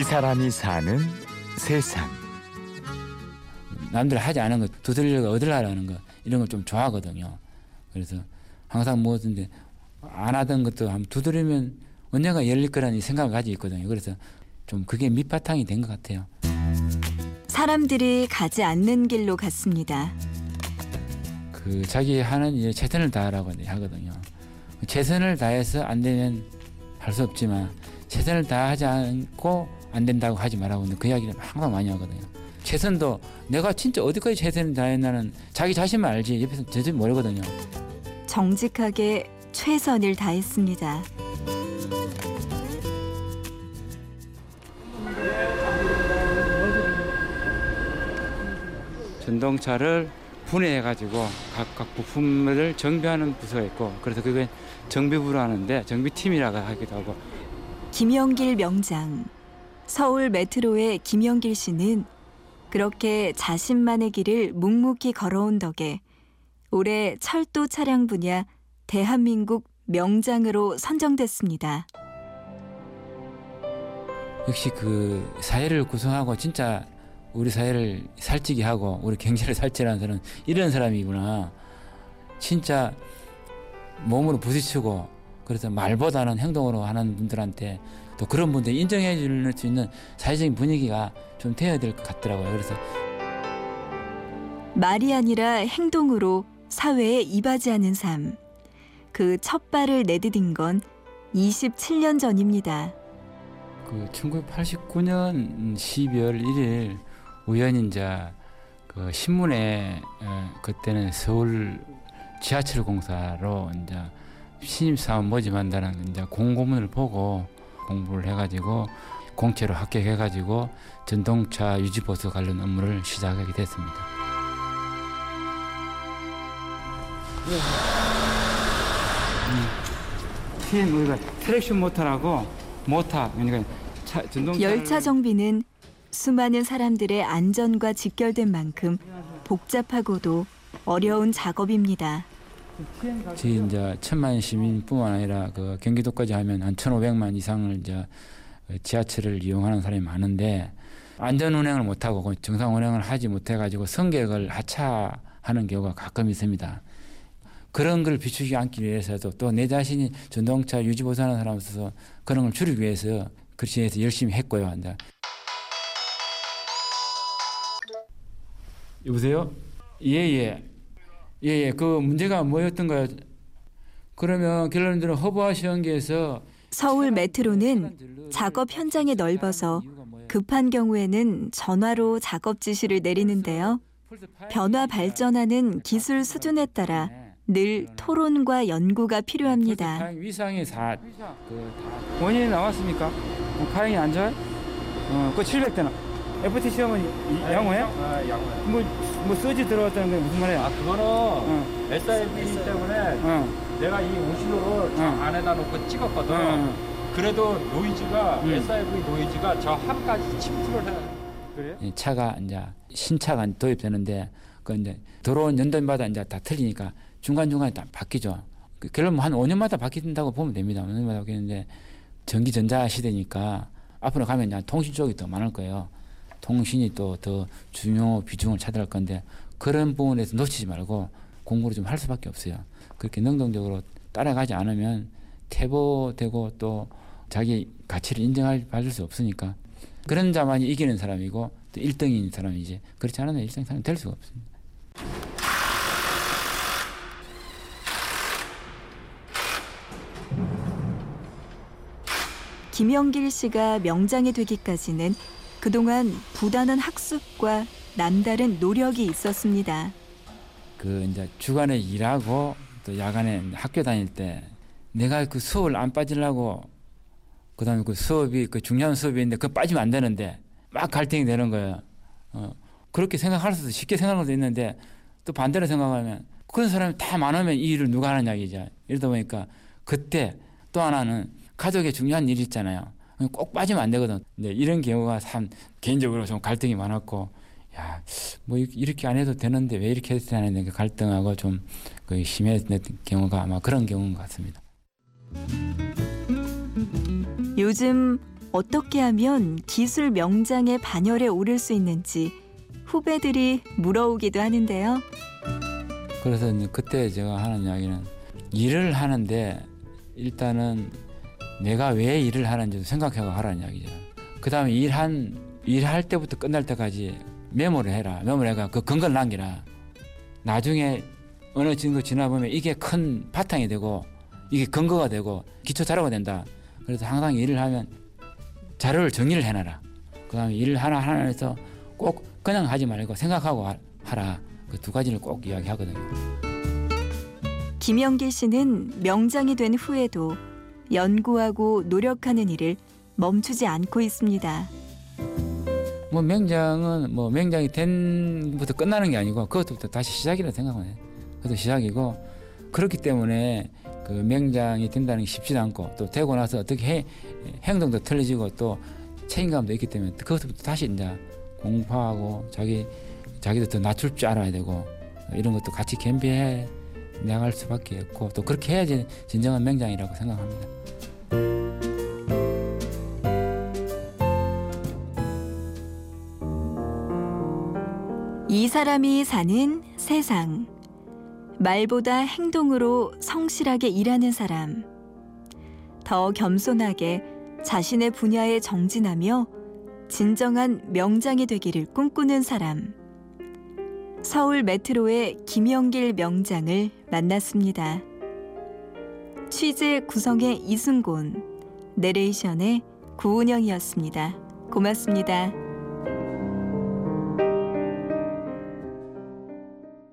이 사람이 사는 세상. 남들 하지 않은 거 두드리려고 얻으려는 거 이런 걸 좀 좋아하거든요. 그래서 항상 뭐든지 안 하던 것도 한번 두드리면 언젠가 열릴 거라는 이 생각을 가지고 있거든요. 그래서 좀 그게 밑바탕이 된 것 같아요. 사람들이 가지 않는 길로 갔습니다. 그 자기 하는 일에 최선을 다하라고 하거든요. 최선을 다해서 안 되면 할 수 없지만 최선을 다하지 않고 안 된다고 하지 말라고 그 이야기를 항상 많이 하거든요. 최선도 내가 진짜 어디까지 최선을 다했나는 자기 자신만 알지 옆에서 전혀 모르거든요. 정직하게 최선을 다했습니다. 전동차를 분해해 가지고 각각 부품을 정비하는 부서가 있고 그래서 그게 정비부로 하는데 정비팀이라고 하기도 하고 김영길 명장. 서울 메트로의 김영길 씨는 그렇게 자신만의 길을 묵묵히 걸어온 덕에 올해 철도 차량 분야 대한민국 명장으로 선정됐습니다. 역시 그 사회를 구성하고 진짜 우리 사회를 살찌게 하고 우리 경제를 살찌라는 사람은 이런 사람이구나. 진짜 몸으로 부딪히고 그래서 말보다는 행동으로 하는 분들한테 또 그런 분들 인정해 줄 수 있는 사회적인 분위기가 좀 되어야 될 것 같더라고요. 그래서 말이 아니라 행동으로 사회에 이바지하는 삶. 그 첫 발을 내디딘 건 27년 전입니다. 그 1989년 12월 1일 우연히 이제 그 신문에 어, 그때는 서울 지하철 공사로 이제 신입사원 모집한다는 이제 공고문을 보고 공부를 해가지고 공채로 합격해가지고 전동차 유지보수 관련 업무를 시작하게 됐습니다. TN 우리가 트랙션 모터라고 모터 그러니까 차, 전동차 열차 정비는 수많은 사람들의 안전과 직결된 만큼 복잡하고도 어려운 작업입니다. 저희 이제 천만 시민뿐만 아니라 그 경기도까지 하면 한 1,500만 이상을 이제 지하철을 이용하는 사람이 많은데 안전 운행을 못 하고 그 정상 운행을 하지 못해 가지고 승객을 하차하는 경우가 가끔 있습니다. 그런 걸 비추지 않기 위해서도 또 내 자신이 전동차 유지 보수하는 사람으로서 그런 걸 줄이기 위해서 해서 열심히 했고요. 이제 여보세요? 예예. 예 예. 그 문제가 뭐였던가요? 그러면 결론적으로 허브와 시험기에서 서울 메트로는 작업 현장이 넓어서 급한 경우에는 전화로 작업 지시를 내리는데요. 변화 발전하는 기술 수준에 따라 늘 토론과 연구가 필요합니다. 위상이 사, 그 다. 원인이 나왔습니까? 어, 파행이 안 좋아요? 어, 그 700대나. FT 시험은 이- 양호해? 아, 양호해. 뭐, 뭐 써지 들어갔다는 게 무슨 말이야? 아, 그거는 어. SIB 때문에 어, 내가 이 오신호를 저 어. 안에다 놓고 찍었거든. 어, 그래도 노이즈가, 음. SIV 노이즈가 저 함까지 침투를 해. 그래? 이 차가 이제 신차가 도입되는데 그 이제 들어온 연도마다 이제 다 틀리니까 중간 중간에 다 바뀌죠. 그 결론 뭐한 5년마다 바뀐다고 보면 됩니다. 5년마다 바뀌는데 전기 전자 시대니까 앞으로 가면 이제 통신 쪽이 더 많을 거예요. 통신이 또 더 중요 비중을 차지할 건데 그런 부분에서 놓치지 말고 공부를 좀 할 수밖에 없어요. 그렇게 능동적으로 따라가지 않으면 퇴보되고 또 자기 가치를 인정할 받을 수 없으니까 그런 자만이 이기는 사람이고 또 1등인 사람이지 그렇지 않으면 1등 사람 될 수가 없습니다. 김영길 씨가 명장이 되기까지는 그동안 부단한 학습과 남다른 노력이 있었습니다. 그 이제 주간에 일하고 또 야간에 학교 다닐 때 내가 그 수업을 안 빠지려고 그다음에 그 수업이 그 중요한 수업이 있는데 그 빠지면 안 되는데 막 갈등이 되는 거예요. 어, 그렇게 생각할 수도 쉽게 생각할 수도 있는데 또 반대로 생각하면 그런 사람이 다 많으면 이 일을 누가 하는 이야기죠. 이러다 보니까 그때 또 하나는 가족의 중요한 일 있잖아요. 꼭 빠지면 안 되거든. 근데 이런 경우가 참 개인적으로 좀 갈등이 많았고 야, 뭐 이렇게 안 해도 되는데 왜 이렇게 해야 되는 그 갈등하고 좀 그 심했던 경우가 아마 그런 경우인 것 같습니다. 요즘 어떻게 하면 기술 명장의 반열에 오를 수 있는지 후배들이 물어오기도 하는데요. 그래서 이제 그때 제가 하는 이야기는 일을 하는데 일단은 내가 왜 일을 하는지 생각하고 하라는 이야기죠. 그 다음에 일한 일할 때부터 끝날 때까지 메모를 해라. 메모를 해가 그 근거를 남기라. 나중에 어느 정도 지나 보면 이게 큰 바탕이 되고 이게 근거가 되고 기초 자료가 된다. 그래서 항상 일을 하면 자료를 정리를 해놔라. 그 다음에 일을 하나 하나 해서 꼭 그냥 하지 말고 생각하고 하- 하라. 그 두 가지를 꼭 이야기하거든요. 김영길 씨는 명장이 된 후에도 연구하고 노력하는 일을 멈추지 않고 있습니다. 뭐 맹장은 뭐 맹장이 된부터 끝나는 게 아니고 그것부터 다시 시작이라 생각해요. 그것도 시작이고 그렇기 때문에 그 맹장이 된다는 게 쉽지도 않고 또 되고 나서 어떻게 해, 행동도 틀려지고 또 책임감도 있기 때문에 그것부터 다시 이제 공부하고 자기 자기도 더 낮출 줄 알아야 되고 이런 것도 같이 겸비해 나갈 수밖에 없고 또 그렇게 해야지 진정한 맹장이라고 생각합니다. 이 사람이 사는 세상. 말보다 행동으로 성실하게 일하는 사람. 더 겸손하게 자신의 분야에 정진하며 진정한 명장이 되기를 꿈꾸는 사람. 서울 메트로의 김영길 명장을 만났습니다. 취재 구성의 이순곤, 내레이션의 구운영이었습니다. 고맙습니다.